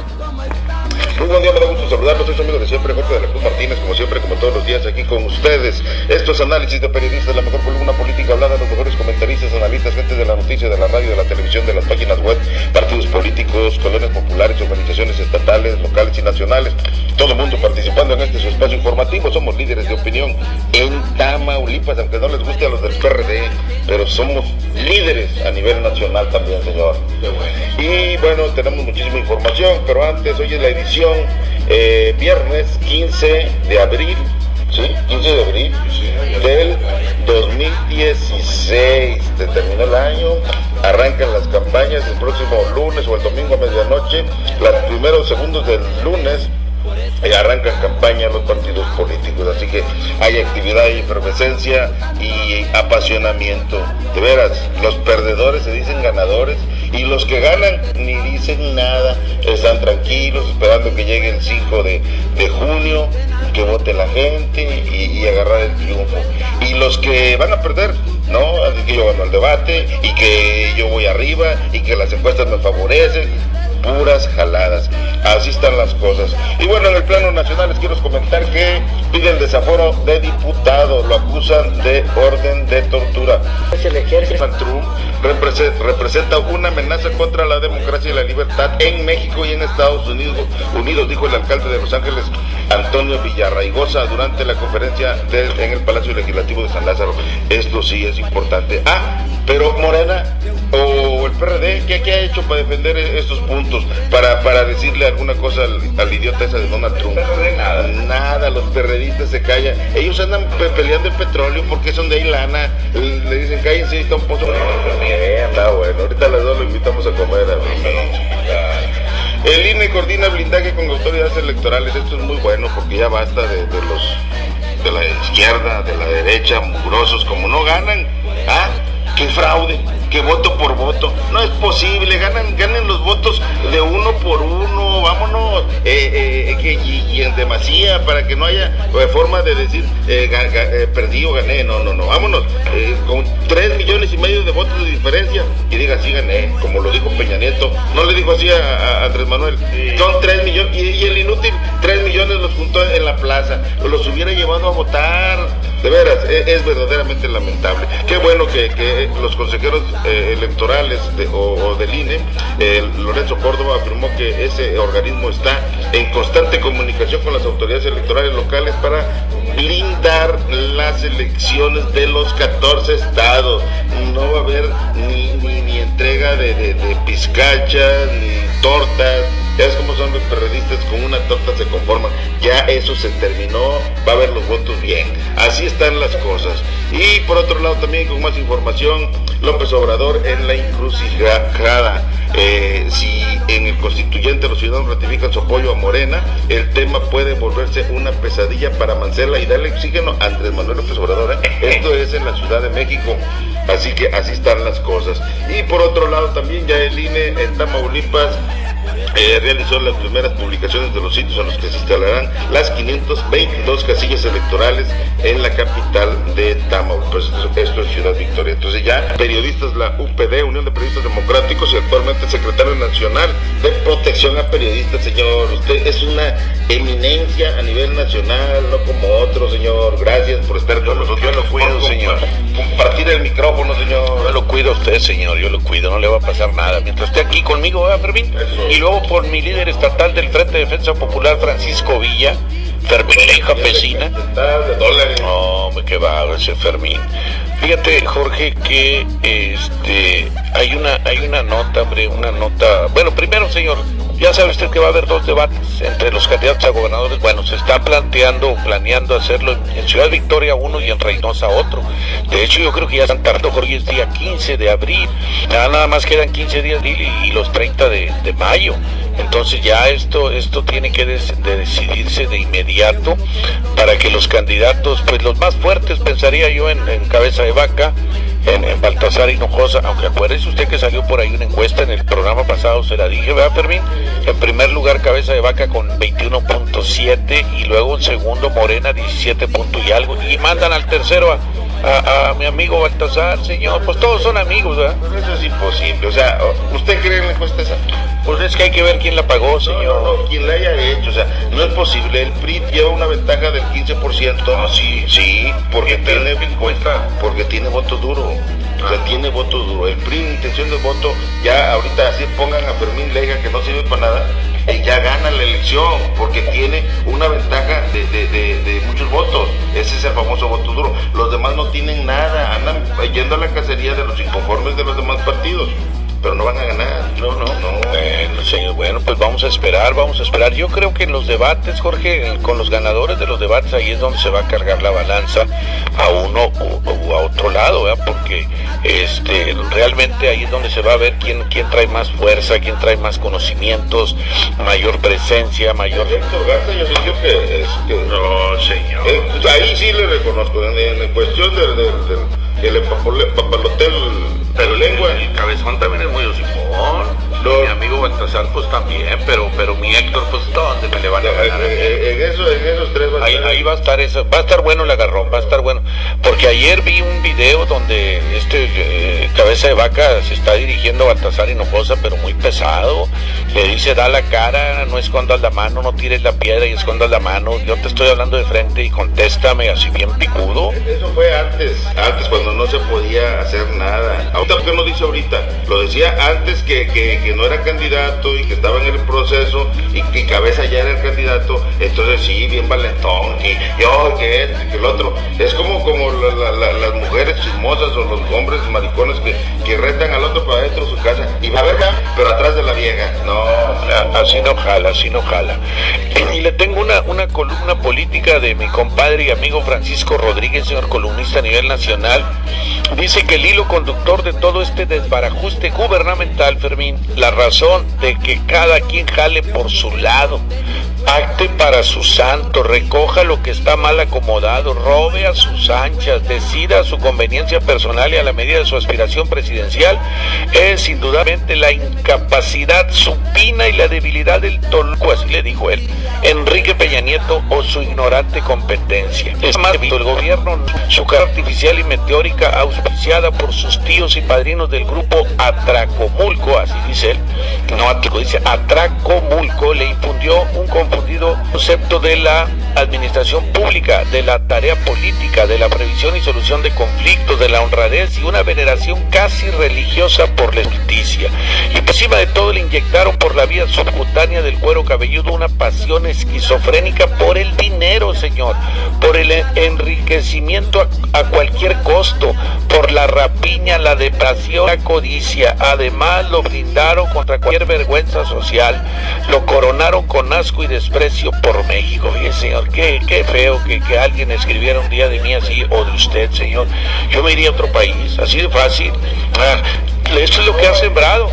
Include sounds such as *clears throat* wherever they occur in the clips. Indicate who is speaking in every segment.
Speaker 1: Toma, toma, toma. Muy buen día, me da gusto saludarlos. Soy su amigo de siempre, Jorge de la Cruz Martínez, como siempre, como todos los días, aquí con ustedes. Esto es análisis de periodistas, la mejor columna política hablada, los mejores comentaristas, analistas, gente de la noticia, de la radio, de la televisión, de las páginas web, partidos políticos, colonias populares, organizaciones estatales, locales y nacionales. Todo el mundo participando en este su espacio informativo. Somos líderes de opinión en Tamaulipas, aunque no les guste a los del PRD, pero somos líderes a nivel nacional también, señor. Y bueno, tenemos muchísima información, pero antes, hoy es la edición eh, viernes 15 de abril, ¿sí? 15 de abril del 2016. Se termina el año, arrancan las campañas el próximo lunes o el domingo a medianoche, los primeros segundos del lunes. Y arrancan campaña los partidos políticos, así que hay actividad y efervescencia y apasionamiento. De veras, los perdedores se dicen ganadores y los que ganan ni dicen nada, están tranquilos esperando que llegue el 5 de, de junio, que vote la gente y, agarrar el triunfo. Y los que van a perder, no, que yo gano el debate y que yo voy arriba y que las encuestas me favorecen puras jaladas. Así están las cosas. Y bueno, en el plano nacional les quiero comentar que piden desaforo de diputado, lo acusan de orden de tortura. Trump representa una amenaza contra la democracia y la libertad en México y en Estados Unidos, Unidos dijo el alcalde de Los Ángeles, Antonio Villarraigosa, durante la conferencia en el Palacio Legislativo de San Lázaro. Esto sí es importante. Ah, pero Morena o el PRD, ¿qué, qué ha hecho para defender estos puntos? Para, para decirle alguna cosa al, al idiota esa de Donald Trump. Nada, nada, los perredistas se callan. Ellos andan pe peleando el petróleo porque son de ahí lana. Le dicen, cállense, está un pozo. Está bueno, ahorita las dos lo invitamos a comer. A el INE coordina blindaje con autoridades electorales. Esto es muy bueno porque ya basta de, de los de la izquierda, de la derecha, mugrosos, como no ganan. ¿Ah? ¡Qué fraude! que voto por voto. No es posible, ganan, ganen los votos de uno por uno, vámonos, eh, eh, que, y, y, en demasía, para que no haya eh, forma de decir eh, ga, ga, perdí o gané, no, no, no, vámonos, con tres millones y medio de votos de diferencia, y diga sí gané, como lo dijo Peña Nieto, no le dijo así a, a Andrés Manuel, son tres millones, y, y, el inútil, tres millones los juntó en la plaza, los hubiera llevado a votar, de veras, es, es verdaderamente lamentable. Qué bueno que, que los consejeros eh, electorales o, o, del INE, Lorenzo Córdoba afirmó que ese organismo está en constante comunicación con las autoridades electorales locales para blindar las elecciones de los 14 estados. No va a haber ni, ni, entrega de, de pizcachas, ni tortas. Ya ves cómo son los periodistas, con una torta se conforman. Ya eso se terminó, va a haber los votos bien. Así están las cosas. Y por otro lado también con más información, López Obrador en la encrucijada. Eh, si en el constituyente los ciudadanos ratifican su apoyo a Morena, el tema puede volverse una pesadilla para Mancela y darle oxígeno a Andrés Manuel López Obrador. ¿eh? *laughs* Esto es en la Ciudad de México. Así que así están las cosas. Y por otro lado también ya el INE en Tamaulipas eh, realizó las primeras publicaciones de los sitios a los que se instalarán las 522 casillas electorales en la capital de Tamaulipas. Esto es Ciudad Victoria. Entonces ya periodistas, la UPD, Unión de Periodistas Democráticos y actualmente secretario nacional de protección a periodistas, señor. Usted es una eminencia a nivel nacional, no como otro, señor. Gracias por estar con nosotros.
Speaker 2: Yo lo cuido, señor.
Speaker 1: Compartir el micrófono, señor.
Speaker 2: Yo lo cuido a usted, señor. Yo lo cuido. No le va a pasar nada. Mientras esté aquí conmigo, ¿verdad, Fermín? Eso. Y luego por mi líder estatal del Frente de Defensa Popular, Francisco Villa, Fermín Campesina. No, hombre, qué va ese Fermín. Fíjate, Jorge, que este hay una hay una nota, hombre, una nota. Bueno, primero, señor, ya sabe usted que va a haber dos debates entre los candidatos a gobernadores. Bueno, se está planteando, planeando hacerlo en Ciudad Victoria uno y en Reynosa otro. De hecho, yo creo que ya están tardando, Jorge, es día 15 de abril. Ya nada más quedan 15 días y, los 30 de, mayo. Entonces ya esto, esto tiene que decidirse de inmediato para que los candidatos, pues los más fuertes, pensaría yo, en cabeza de vaca, en, Baltasar Hinojosa, aunque acuérdese usted que salió por ahí una encuesta en el programa pasado, se la dije, ¿verdad, Fermín? En primer lugar, Cabeza de Vaca con 21.7 y luego en segundo, Morena 17 punto y algo, y mandan al tercero a, a, mi amigo Baltasar, señor. Pues todos son amigos, ¿verdad?
Speaker 1: eso es imposible. O sea, ¿usted cree en la encuesta esa?
Speaker 2: Pues es que hay que ver quién la pagó, señor.
Speaker 1: No, quién la haya hecho. O sea, no es posible. El PRI lleva una ventaja del 15%.
Speaker 2: Ah, sí.
Speaker 1: Sí, porque tiene, porque tiene voto duro. O sea, ah. tiene voto duro. El PRI, intención de voto, ya ahorita así pongan a Fermín Leiga que no sirve para nada ya gana la elección porque tiene una ventaja de, de, muchos votos. Ese es el famoso voto duro. Los demás no tienen nada, andan yendo a la cacería de los inconformes de los demás partidos pero no van a ganar. No, no, no.
Speaker 2: Bueno, señor, bueno, pues vamos a esperar, vamos a esperar. Yo creo que en los debates, Jorge, con los ganadores de los debates, ahí es donde se va a cargar la balanza a uno u, a otro lado, ¿verdad? Porque este, realmente ahí es donde se va a ver quién, quién trae más fuerza, quién trae más conocimientos, mayor presencia, mayor...
Speaker 1: Héctor Garza, yo digo que, es, que...
Speaker 2: No, señor.
Speaker 1: Eh, ahí sí le reconozco, en, cuestión del, del, del papalotel pero lengua.
Speaker 2: El cabezón también es muy Mi amigo Baltasar, pues también, pero pero mi Héctor, pues ¿dónde me le van a ganar?
Speaker 1: En, eso, en esos tres
Speaker 2: va a ahí. Ahí va a estar eso, va a estar bueno el agarrón, va a estar bueno. Porque ayer vi un video donde este eh, cabeza de vaca se está dirigiendo a Baltasar Hinojosa, pero muy pesado. Le dice, da la cara, no escondas la mano, no tires la piedra y escondas la mano. Yo te estoy hablando de frente y contéstame así bien picudo.
Speaker 1: Eso fue antes, antes cuando no se podía hacer nada. Ahorita, ¿por qué no dice ahorita? Lo decía antes que, que no era candidato y que estaba en el proceso y que Cabeza ya era el candidato, entonces sí, bien valentón, y yo, que este, que el otro. Es como, como las mujeres chismosas o los hombres maricones que, que retan al otro para dentro de su casa y va a ver, pero atrás de la vieja. No,
Speaker 2: así no jala, así no jala. *clears throat* Y le tengo una, una columna política de mi compadre y amigo Francisco Rodríguez, señor columnista a nivel nacional. Dice que el hilo conductor de todo este desbarajuste gubernamental, Fermín, la razón de que cada quien jale por su lado, acte para su santo, recoja lo que está mal acomodado, robe a sus anchas, decida a su conveniencia personal y a la medida de su aspiración presidencial, es indudablemente la incapacidad supina y la debilidad del tolco, así le dijo él, Enrique Peña Nieto o su ignorante competencia. Es más, el gobierno, su cara artificial y meteórica auspiciada por sus tíos y padrinos del grupo Atracomulco, así dice él, no Atraco, dice Atracomulco, le infundió un confundido concepto de la administración pública, de la tarea política, de la previsión y solución de conflictos, de la honradez y una veneración casi religiosa por la justicia. Y por encima de todo le inyectaron por la vía subcutánea del cuero cabelludo una pasión esquizofrénica por el dinero, señor, por el enriquecimiento a, a cualquier costo, por la rapiña, la depresión, la codicia. Además lo brindaron contra cualquier vergüenza social, lo coronaron con asco y desprecio por México. Y señor, qué, qué feo que, que, alguien escribiera un día de mí así o de usted, señor. Yo me iría a otro país, así de fácil. Ah, esto es lo que ha sembrado.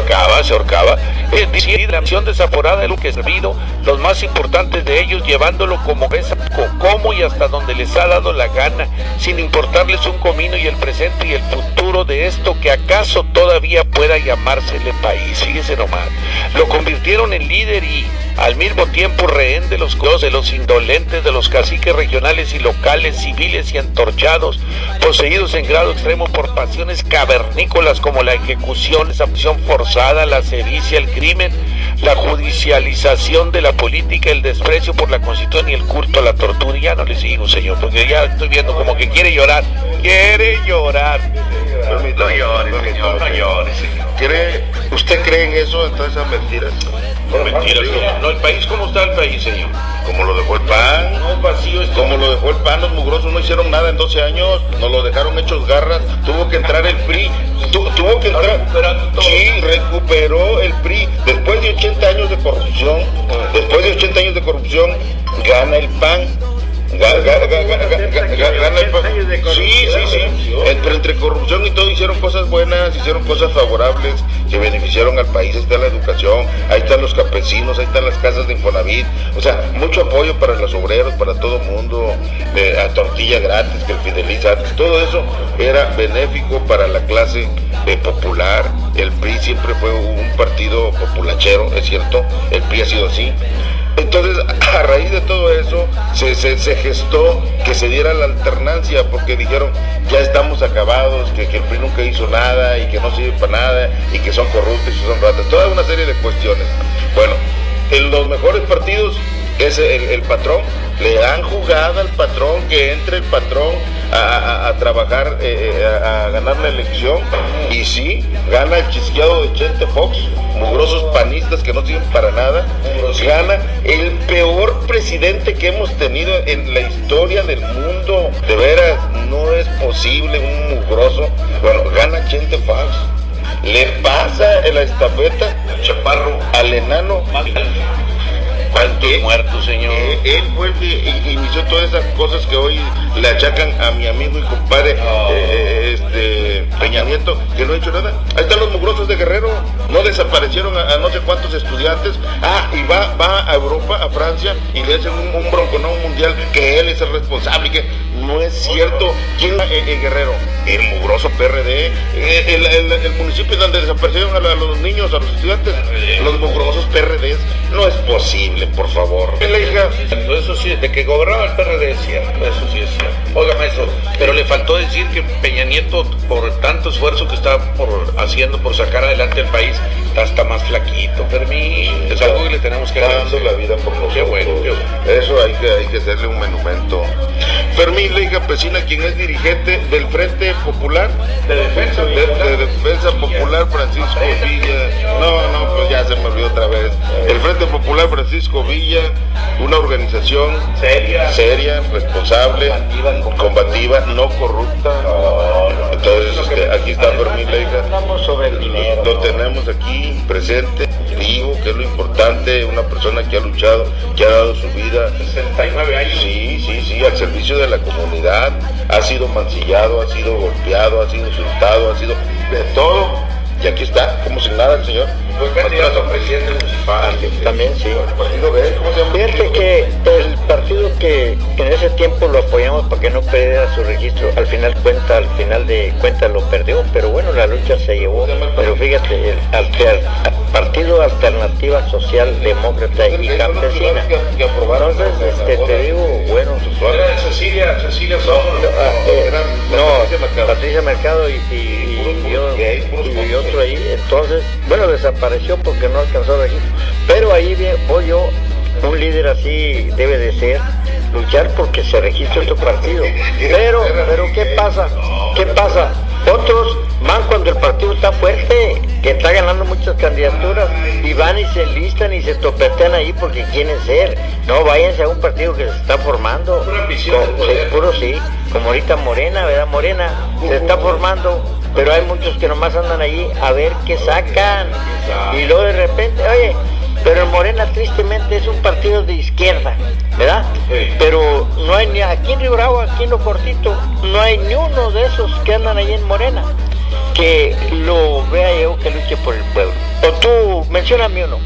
Speaker 2: Ahorcaba, se ahorcaba. Es la misión desaforada de lo que ha servido, los más importantes de ellos llevándolo como ves, como y hasta donde les ha dado la gana, sin importarles un comino y el presente y el futuro de esto que acaso todavía pueda llamársele país. Fíjese nomás. Lo convirtieron en líder y al mismo tiempo rehén de los de los indolentes, de los caciques regionales y locales, civiles y antorchados, poseídos en grado extremo por pasiones cavernícolas como la ejecución, esa prisión forzada, la sevicia, el crimen, la judicialización de la política, el desprecio por la constitución y el culto a la tortura. Y ya no le sigo, señor, porque ya estoy viendo como que quiere llorar, quiere llorar.
Speaker 1: No llore, señor, no llore, señor. ¿Usted cree en eso, en todas esas mentiras?
Speaker 2: No, mentiras, No, el país, ¿cómo está el país, señor?
Speaker 1: Como lo dejó el PAN.
Speaker 2: No, vacío este
Speaker 1: Como lo dejó el PAN, los mugrosos no hicieron nada en 12 años, nos lo dejaron hechos garras, tuvo que entrar el PRI, tuvo que entrar... Sí, recuperó el PRI. Después de 80 años de corrupción, después de 80 años de corrupción, gana el PAN Sí, sí, sí. Entre, entre corrupción y todo hicieron cosas buenas, hicieron cosas favorables que beneficiaron al país. Ahí está la educación, ahí están los campesinos, ahí están las casas de Infonavit. O sea, mucho apoyo para los obreros, para todo el mundo, eh, a tortilla gratis que el fideliza. Todo eso era benéfico para la clase eh, popular. El PRI siempre fue un partido populachero, es cierto. El PRI ha sido así Entonces, a raíz de todo eso, se, se, gestó que se diera la alternancia, porque dijeron, ya estamos acabados, que, el PRI nunca hizo nada y que no sirve para nada y que son corruptos y son ratas, toda una serie de cuestiones. Bueno, en los mejores partidos es el, patrón, le dan jugada al patrón, que entre el patrón a, trabajar, eh, eh, a, ganar la elección, y sí, gana el chisqueado de Chente Fox, mugrosos panistas que no sirven para nada, gana el peor presidente que hemos tenido en la historia del mundo, de veras, no es posible un mugroso, bueno, gana Chente Fox. Le pasa en la estafeta Chaparro al enano
Speaker 2: ¿Cuántos muertos, señor?
Speaker 1: Eh, él fue el que inició todas esas cosas que hoy le achacan a mi amigo y compadre eh, este, Peña Nieto, que no ha hecho nada. Ahí están los mugrosos de Guerrero, no desaparecieron a, no sé cuántos estudiantes. Ah, y va, va a Europa, a Francia, y le hacen un, un bronconón mundial que él es el responsable que no es cierto. ¿Quién es el Guerrero? El mugroso PRD, el, el, municipio donde desaparecieron a, los niños, a los estudiantes, los mugrosos PRDs. No es posible, por favor.
Speaker 2: Eso sí, de que gobernaba el PRD es cierto, eso sí es cierto. Óigame eso, pero le faltó decir que Peña Nieto, por tanto esfuerzo que está por, haciendo por sacar adelante el país, está más flaquito, Fermín. Es algo que le tenemos que
Speaker 1: dar. la vida por nosotros.
Speaker 2: Qué bueno, qué bueno.
Speaker 1: Eso hay que, hay que hacerle un monumento. Fermín Ley Campesina, quien es dirigente del Frente Popular.
Speaker 2: De Defensa
Speaker 1: de, de, Defensa Popular Francisco Villa. No, no, pues ya se me olvidó otra vez. El Frente Popular Francisco Villa, una organización
Speaker 2: seria,
Speaker 1: seria responsable, combativa, no corrupta. Entonces, este, aquí está
Speaker 2: sobre el dinero.
Speaker 1: Lo tenemos aquí presente, vivo, que es lo importante, una persona que ha luchado, que ha dado su vida.
Speaker 2: 69 años.
Speaker 1: Sí, sí, sí, al servicio de la comunidad, ha sido mancillado, ha sido golpeado, ha sido insultado, ha sido de todo y aquí está, como si nada el señor.
Speaker 2: Presidente municipal.
Speaker 3: También, sí.
Speaker 1: ¿El.
Speaker 3: Fíjate que el partido que, en ese tiempo lo apoyamos para que no perdiera su registro, al final cuenta, al final de cuenta lo perdió, pero bueno, la lucha se llevó. Pero fíjate, el Partido Alternativa Social Demócrata y Campesina. Entonces, este, te digo, bueno.
Speaker 2: Cecilia, Cecilia
Speaker 3: No, Patricia Mercado y, y, yo, y yo ahí. Entonces, bueno, desapareció porque no alcanzó a registro. Pero ahí voy yo, un líder así debe de ser, luchar porque se registre otro partido. Pero, pero ¿qué pasa? ¿Qué pasa? Otros van cuando el partido está fuerte, que está ganando muchas candidaturas, y van y se enlistan y se topetean ahí porque quieren ser. No, váyanse a un partido que se está formando. Puro sí, como ahorita Morena, ¿verdad? Morena se está formando pero hay muchos que nomás andan allí a ver qué sacan. Y luego de repente, oye, pero Morena tristemente es un partido de izquierda, ¿verdad? Pero no hay ni aquí en Río Bravo, aquí en lo cortito, no hay ni uno de esos que andan ahí en Morena que lo vea yo que luche por el pueblo. O tú, mencioname uno.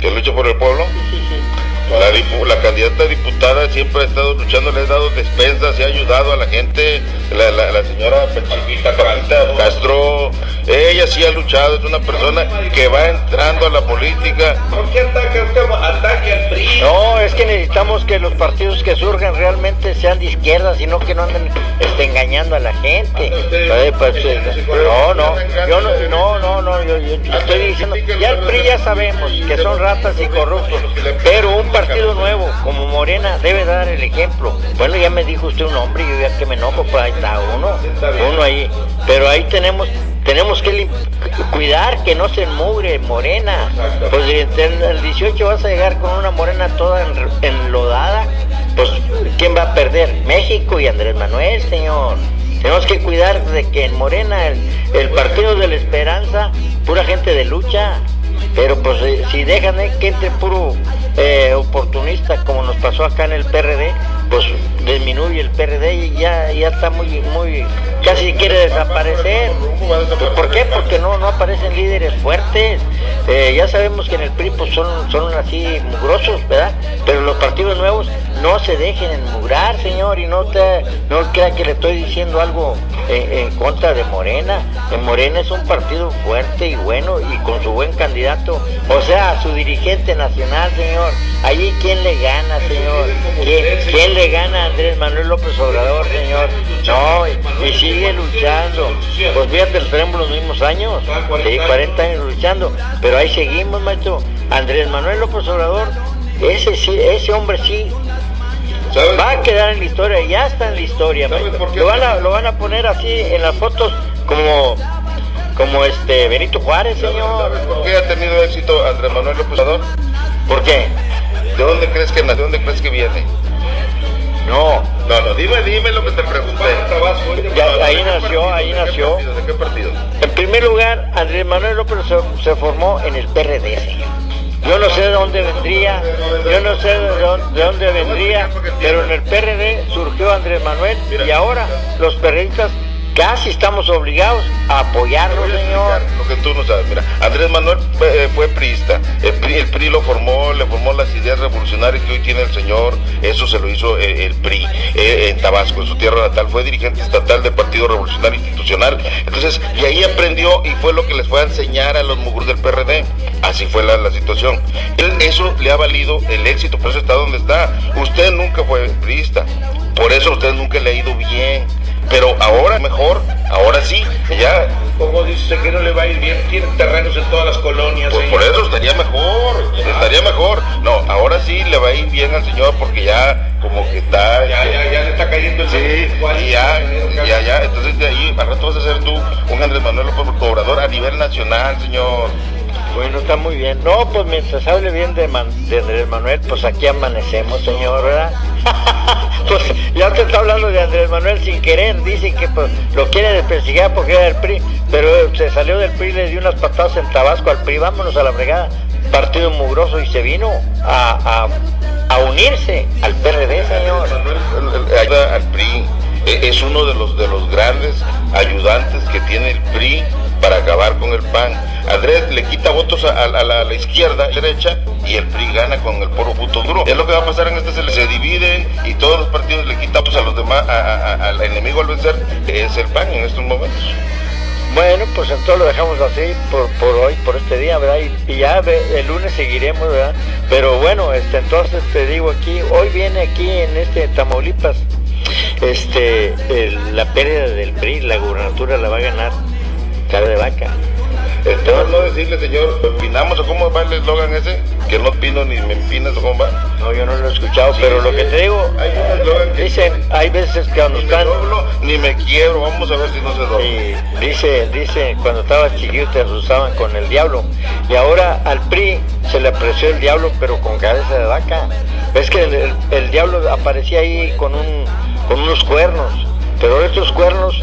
Speaker 1: ¿Que luche por el pueblo?
Speaker 3: Sí, sí.
Speaker 1: La, la, candidata diputada siempre ha estado luchando, le ha dado despensas, y ha ayudado a la gente. La, la, señora Castro, ella sí ha luchado, es una persona que va entrando a la política.
Speaker 2: ¿Por qué ataca usted? Ataque al PRI.
Speaker 3: No, es que necesitamos que los partidos que surjan realmente sean de izquierda, sino que no anden este, engañando a la gente. Ah, pues, eh, no, no, yo no, no, no, no, yo, estoy diciendo, ya el PRI ya sabemos que son ratas y corruptos, pero un partido nuevo como Morena debe dar el ejemplo. Bueno, ya me dijo usted un hombre, yo ya que me enojo, pues ahí está uno, uno ahí. Pero ahí tenemos tenemos que cuidar que no se mugre morena. Pues en el 18 vas a llegar con una morena toda enlodada, pues ¿quién va a perder? México y Andrés Manuel, señor. Tenemos que cuidar de que en Morena, el, el partido de la esperanza, pura gente de lucha, pero pues eh, si dejan eh, que entre puro eh, oportunista como nos pasó acá en el PRD, pues disminuye el PRD y ya, ya está muy, muy, casi quiere desaparecer. ¿Por qué? Porque no, no aparecen líderes fuertes. ya sabemos que en el PRI pues son, son así mugrosos, ¿verdad? Pero los partidos nuevos no se dejen enmugrar, señor, y no te, no crea que le estoy diciendo algo en, contra de Morena. En Morena es un partido fuerte y bueno y con su buen candidato, o sea, su dirigente nacional, señor. Allí quién le gana, señor. ¿Quién, le gana a Andrés Manuel López Obrador, señor? No, y, sigue luchando. Pues fíjate, tenemos los mismos años, sí, 40 años luchando, pero ahí seguimos, maestro. Andrés Manuel López Obrador, ese sí, ese hombre sí Va a quedar en la historia, ya está en la historia. Lo van, a, lo van a poner así en las fotos como como este Benito Juárez, señor.
Speaker 1: por qué ha tenido éxito Andrés Manuel López Obrador?
Speaker 3: ¿Por qué?
Speaker 1: ¿De dónde crees que ¿De dónde crees que viene?
Speaker 3: No.
Speaker 1: No, no, dime, dime lo que te pregunté.
Speaker 3: ahí nació, ahí nació.
Speaker 1: ¿De qué partido?
Speaker 3: En primer lugar, Andrés Manuel López se, se formó en el PRD, señor. Yo no sé de dónde vendría, yo no sé de dónde, vendría, pero en el PRD surgió Andrés Manuel y ahora los perristas casi estamos obligados a apoyarlo, señor.
Speaker 1: Lo que tú no sabes, mira, Andrés Manuel fue, eh, priista, el PRI, lo formó, le formó las ideas revolucionarias que hoy tiene el señor, eso se lo hizo eh, el, PRI eh, en Tabasco, en su tierra natal, fue dirigente estatal del Partido Revolucionario Institucional, entonces, y ahí aprendió y fue lo que les fue a enseñar a los muguros del PRD, así fue la, situación. eso le ha valido el éxito, por eso está donde está. Usted nunca fue priista, por eso usted nunca le ha ido bien pero ahora mejor, ahora sí, ya.
Speaker 2: Como dice que no le va a ir bien, tiene terrenos en todas las colonias.
Speaker 1: Pues por eso estaría mejor, estaría mejor. No, ahora sí le va a ir bien al señor porque ya como que está...
Speaker 2: Ya, ya, ya le está cayendo el
Speaker 1: Sí, y ya, ya, ya, entonces de ahí, al rato vas a ser tú un Andrés Manuel López Obrador a nivel nacional, señor.
Speaker 3: Bueno, está muy bien. No, pues mientras hable bien de, de Andrés Manuel, pues aquí amanecemos, señor, ¿verdad? *laughs* pues ya te está hablando de Andrés Manuel sin querer, dice que pues, lo quiere desprestigiar porque era del PRI, pero se salió del PRI, le dio unas patadas en Tabasco al PRI, vámonos a la fregada, partido mugroso y se vino a, a, unirse al PRD, señor.
Speaker 1: Ayuda al PRI, e, es uno de los, de los grandes ayudantes que tiene el PRI para acabar con el PAN. Andrés le quita votos a, la, izquierda, derecha, y el PRI gana con el poro puto duro. Es lo que va a pasar en este, se, se dividen y todos los partidos le quitan a los demás, al enemigo al vencer, es el PAN en estos momentos.
Speaker 3: Bueno, pues entonces lo dejamos así por, por hoy, por este día, ¿verdad? Y, ya el lunes seguiremos, ¿verdad? Pero bueno, este, entonces te digo aquí, hoy viene aquí en este Tamaulipas, este, la pérdida del PRI, la gubernatura la va a ganar cara de vaca.
Speaker 1: Entonces, no decirle, señor, ¿opinamos o cómo va el eslogan ese? Que no opino ni me empinas o cómo va.
Speaker 3: No, yo no lo he escuchado, pero lo que te digo,
Speaker 1: hay un eslogan que
Speaker 3: dicen, hay veces que cuando
Speaker 1: ni
Speaker 3: están...
Speaker 1: Me doblo, ni me quiero, vamos a ver si no se dobla.
Speaker 3: Sí, dice, dice, cuando estaba chiquillo te asustaban con el diablo. Y ahora al PRI se le apreció el diablo, pero con cabeza de vaca. Ves que el, el diablo aparecía ahí con, un, con unos cuernos, pero estos cuernos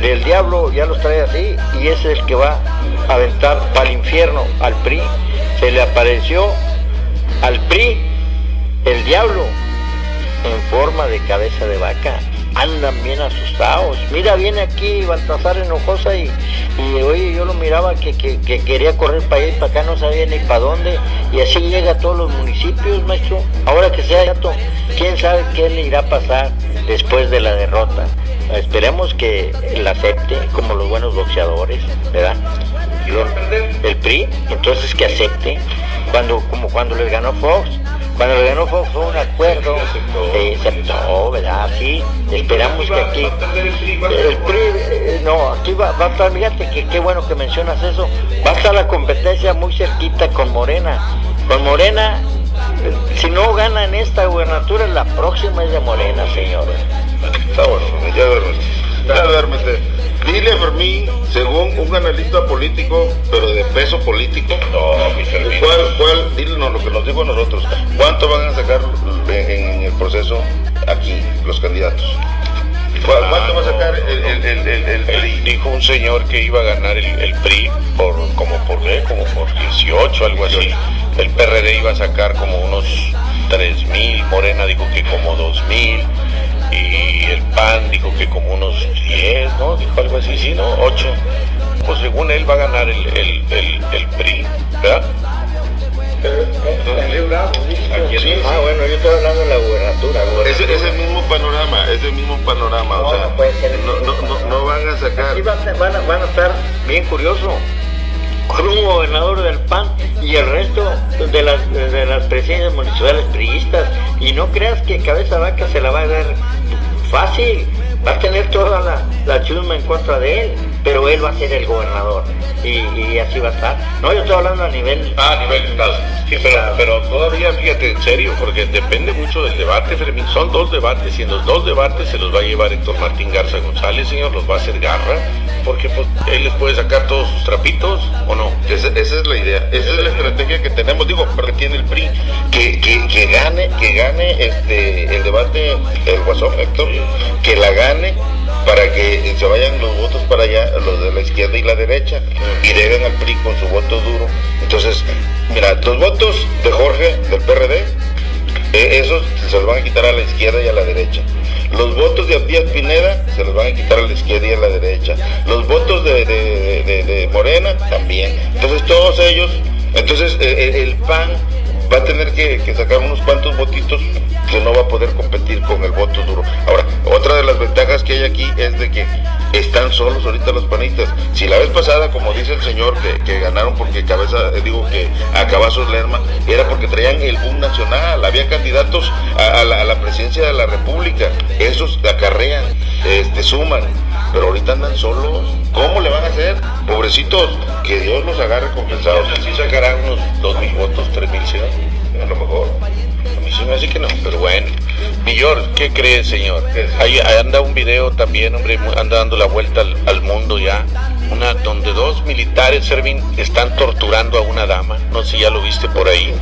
Speaker 3: del diablo ya los trae así y es el que va a aventar para el infierno al PRI. Se le apareció al PRI el diablo en forma de cabeza de vaca. Andan bien asustados. Mira, viene aquí Baltasar Enojosa y, y oye, yo lo miraba que, quería correr para allá y para acá, no sabía ni para dónde. Y así llega a todos los municipios, maestro. Ahora que sea gato, quién sabe qué le irá a pasar después de la derrota. Esperemos que la acepte como los buenos boxeadores, ¿verdad? el PRI, entonces que acepte, cuando, como cuando les ganó Fox, cuando le ganó Fox fue un acuerdo, se aceptó, ¿verdad? Sí, esperamos que aquí, el PRI, eh, no, aquí va, va a estar, fíjate que qué bueno que mencionas eso, va a estar la competencia muy cerquita con Morena, con Morena, si no ganan esta gubernatura, la próxima es de Morena, señores.
Speaker 1: Está bueno, ya duérmete. Ya duérmete. Dile Fermín, según un analista político, pero de peso político,
Speaker 2: no, mi
Speaker 1: ¿cuál, cuál, dinos lo que nos dijo a nosotros, cuánto van a sacar en, el proceso aquí los candidatos? ¿Cuánto va a sacar el, el, el, PRI?
Speaker 2: Dijo un señor que iba a ganar el, PRI por como por como por 18, algo así. El PRD iba a sacar como unos 3 mil, Morena dijo que como 2 mil y el PAN dijo que como unos 10, ¿no? Dijo algo así, sí, ¿no? 8. Pues según él va a ganar el, el, el, el PRI, ¿verdad?
Speaker 3: ah, bueno, yo estoy hablando de la gubernatura.
Speaker 1: Es, el mismo panorama, es el mismo panorama. No, o sea, no, no, no, van a sacar.
Speaker 3: Sí, van, van, a, van a estar bien curiosos con un gobernador del PAN y el resto de las, de las presidencias municipales priistas. Y no creas que Cabeza Vaca se la va a dar fácil, va a tener toda la, la en contra de él pero él va a ser el gobernador y, así va a estar. No, yo estoy hablando a nivel...
Speaker 2: Ah, a nivel estado. Sí, pero, pero todavía, fíjate, en serio, porque depende mucho del debate, Fermín. Son dos debates y en los dos debates se los va a llevar Héctor Martín Garza González, señor, los va a hacer garra, porque pues, él les puede sacar todos sus trapitos o no.
Speaker 1: Esa, esa es la idea, esa es la estrategia que tenemos, digo, porque tiene el PRI, que, que, que gane, que gane este el debate el Guasón, Héctor, que la gane para que se vayan los votos para allá, los de la izquierda y la derecha, y dejen al PRI con su voto duro. Entonces, mira, los votos de Jorge, del PRD, eh, esos se los van a quitar a la izquierda y a la derecha. Los votos de Díaz Pineda se los van a quitar a la izquierda y a la derecha. Los votos de, Morena también. Entonces todos ellos, entonces eh, eh, el PAN va a tener que, sacar unos cuantos votitos que no va a poder competir con el voto duro. Ahora, otra de las ventajas que hay aquí es de que están solos ahorita los panistas. Si la vez pasada, como dice el señor, que, ganaron porque cabeza, eh, digo que a Cavazos Lerma, era porque traían el boom nacional, había candidatos a, la, presidencia de la República, esos acarrean, este, suman, pero ahorita andan solos. ¿Cómo le van a hacer? Pobrecitos, que Dios los agarre compensados.
Speaker 2: Si sacarán unos dos mil votos, tres mil, a lo mejor. Sí me hace que no, pero bueno. Millor, ¿qué cree, señor? Ahí, anda un video también, hombre, anda dando la vuelta al, mundo ya. Una donde dos militares Servín están torturando a una dama. No sé si ya lo viste por ahí.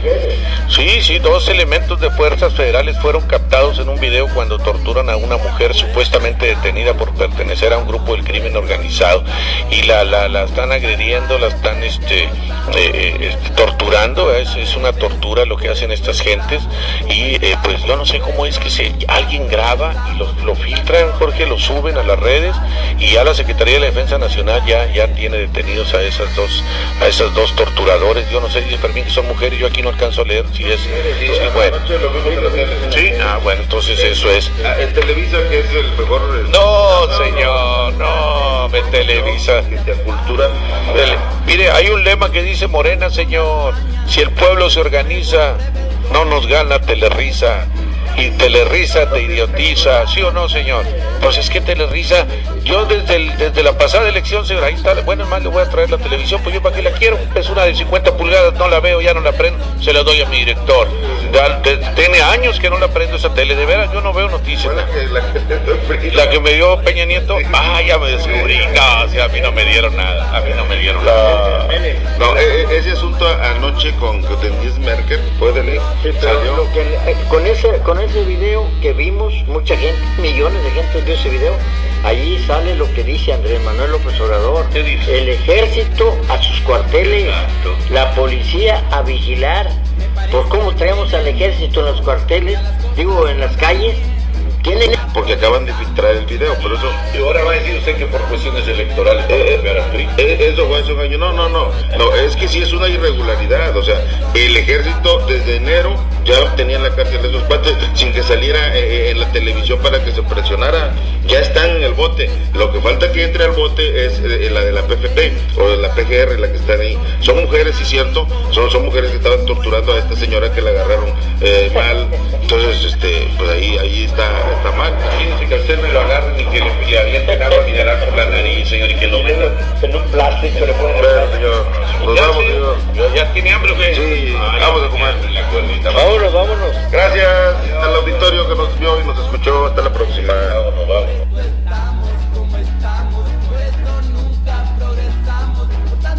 Speaker 2: Sí, sí, dos elementos de fuerzas federales fueron captados en un video cuando torturan a una mujer supuestamente detenida por pertenecer a un grupo del crimen organizado y la, la, la están agrediendo, la están este, eh, eh, este torturando. Es, es, una tortura lo que hacen estas gentes y eh, pues yo no sé cómo es que se, alguien graba y lo, lo, filtran, Jorge, lo suben a las redes y ya la Secretaría de la Defensa Nacional ya, ya tiene detenidos a esas dos, a esas dos torturadores. Yo no sé, si Fermín, que son mujeres, yo aquí no alcanzo a leer si es. bueno. Sí, ah, bueno, entonces eso es.
Speaker 1: Ah, en Televisa, que es el mejor.
Speaker 2: No, señor, no, me Televisa.
Speaker 1: Cultura.
Speaker 2: Mire, hay un lema que dice Morena, señor. Si el pueblo se organiza, no nos gana Telerisa y Telerisa te idiotiza, ¿sí o no, señor? Pues es que Telerisa, yo desde, desde la pasada elección, señor, ahí está, bueno, más le voy a traer la televisión, pues yo para qué la quiero, es una de 50 pulgadas, no la veo, ya no la prendo, se la doy a mi director. tiene años que no la prendo esa tele, de veras, yo no veo noticias. La, que, me dio Peña Nieto, ah, ya me descubrí, no, o sea, a mí no me dieron nada, a mí no me dieron nada.
Speaker 1: No, e, e, ese asunto anoche con Denise Merkel, puede leer,
Speaker 3: salió. Eh, con ese, con ese video que vimos, mucha gente, millones de gente vio ese video, allí sale lo que dice Andrés Manuel López Obrador. El ejército a sus cuarteles, la policía a vigilar. ¿Por cómo traemos al ejército en los cuarteles? Digo, en las calles
Speaker 1: porque acaban de filtrar el video, por eso...
Speaker 2: Y ahora va a decir usted que por cuestiones electorales eh,
Speaker 1: eh, eh, eso fue hace un año. No, no, no. No, es que sí es una irregularidad. O sea, el ejército desde enero ya tenía la cárcel de esos cuates sin que saliera en la televisión para que se presionara. Ya están en el bote. Lo que falta que entre al bote es la de la PFP o de la PGR, la que están ahí. Son mujeres, sí, cierto. Son, son mujeres que estaban torturando a esta señora que la agarraron mal. Entonces, este, pues ahí, ahí está está mal.
Speaker 2: Imagínense que a usted me lo agarren y que le, le avienten agua mineral por la nariz, señor, y que lo metan en un plástico le ponen Bueno,
Speaker 1: señor, nos vamos,
Speaker 2: señor. ¿Ya tiene hambre o qué? Sí, Ay, vamos a comer. La vámonos,
Speaker 3: vámonos.
Speaker 1: Gracias al auditorio que nos vio y nos escuchó. Hasta la próxima.
Speaker 2: Vámonos, vámonos.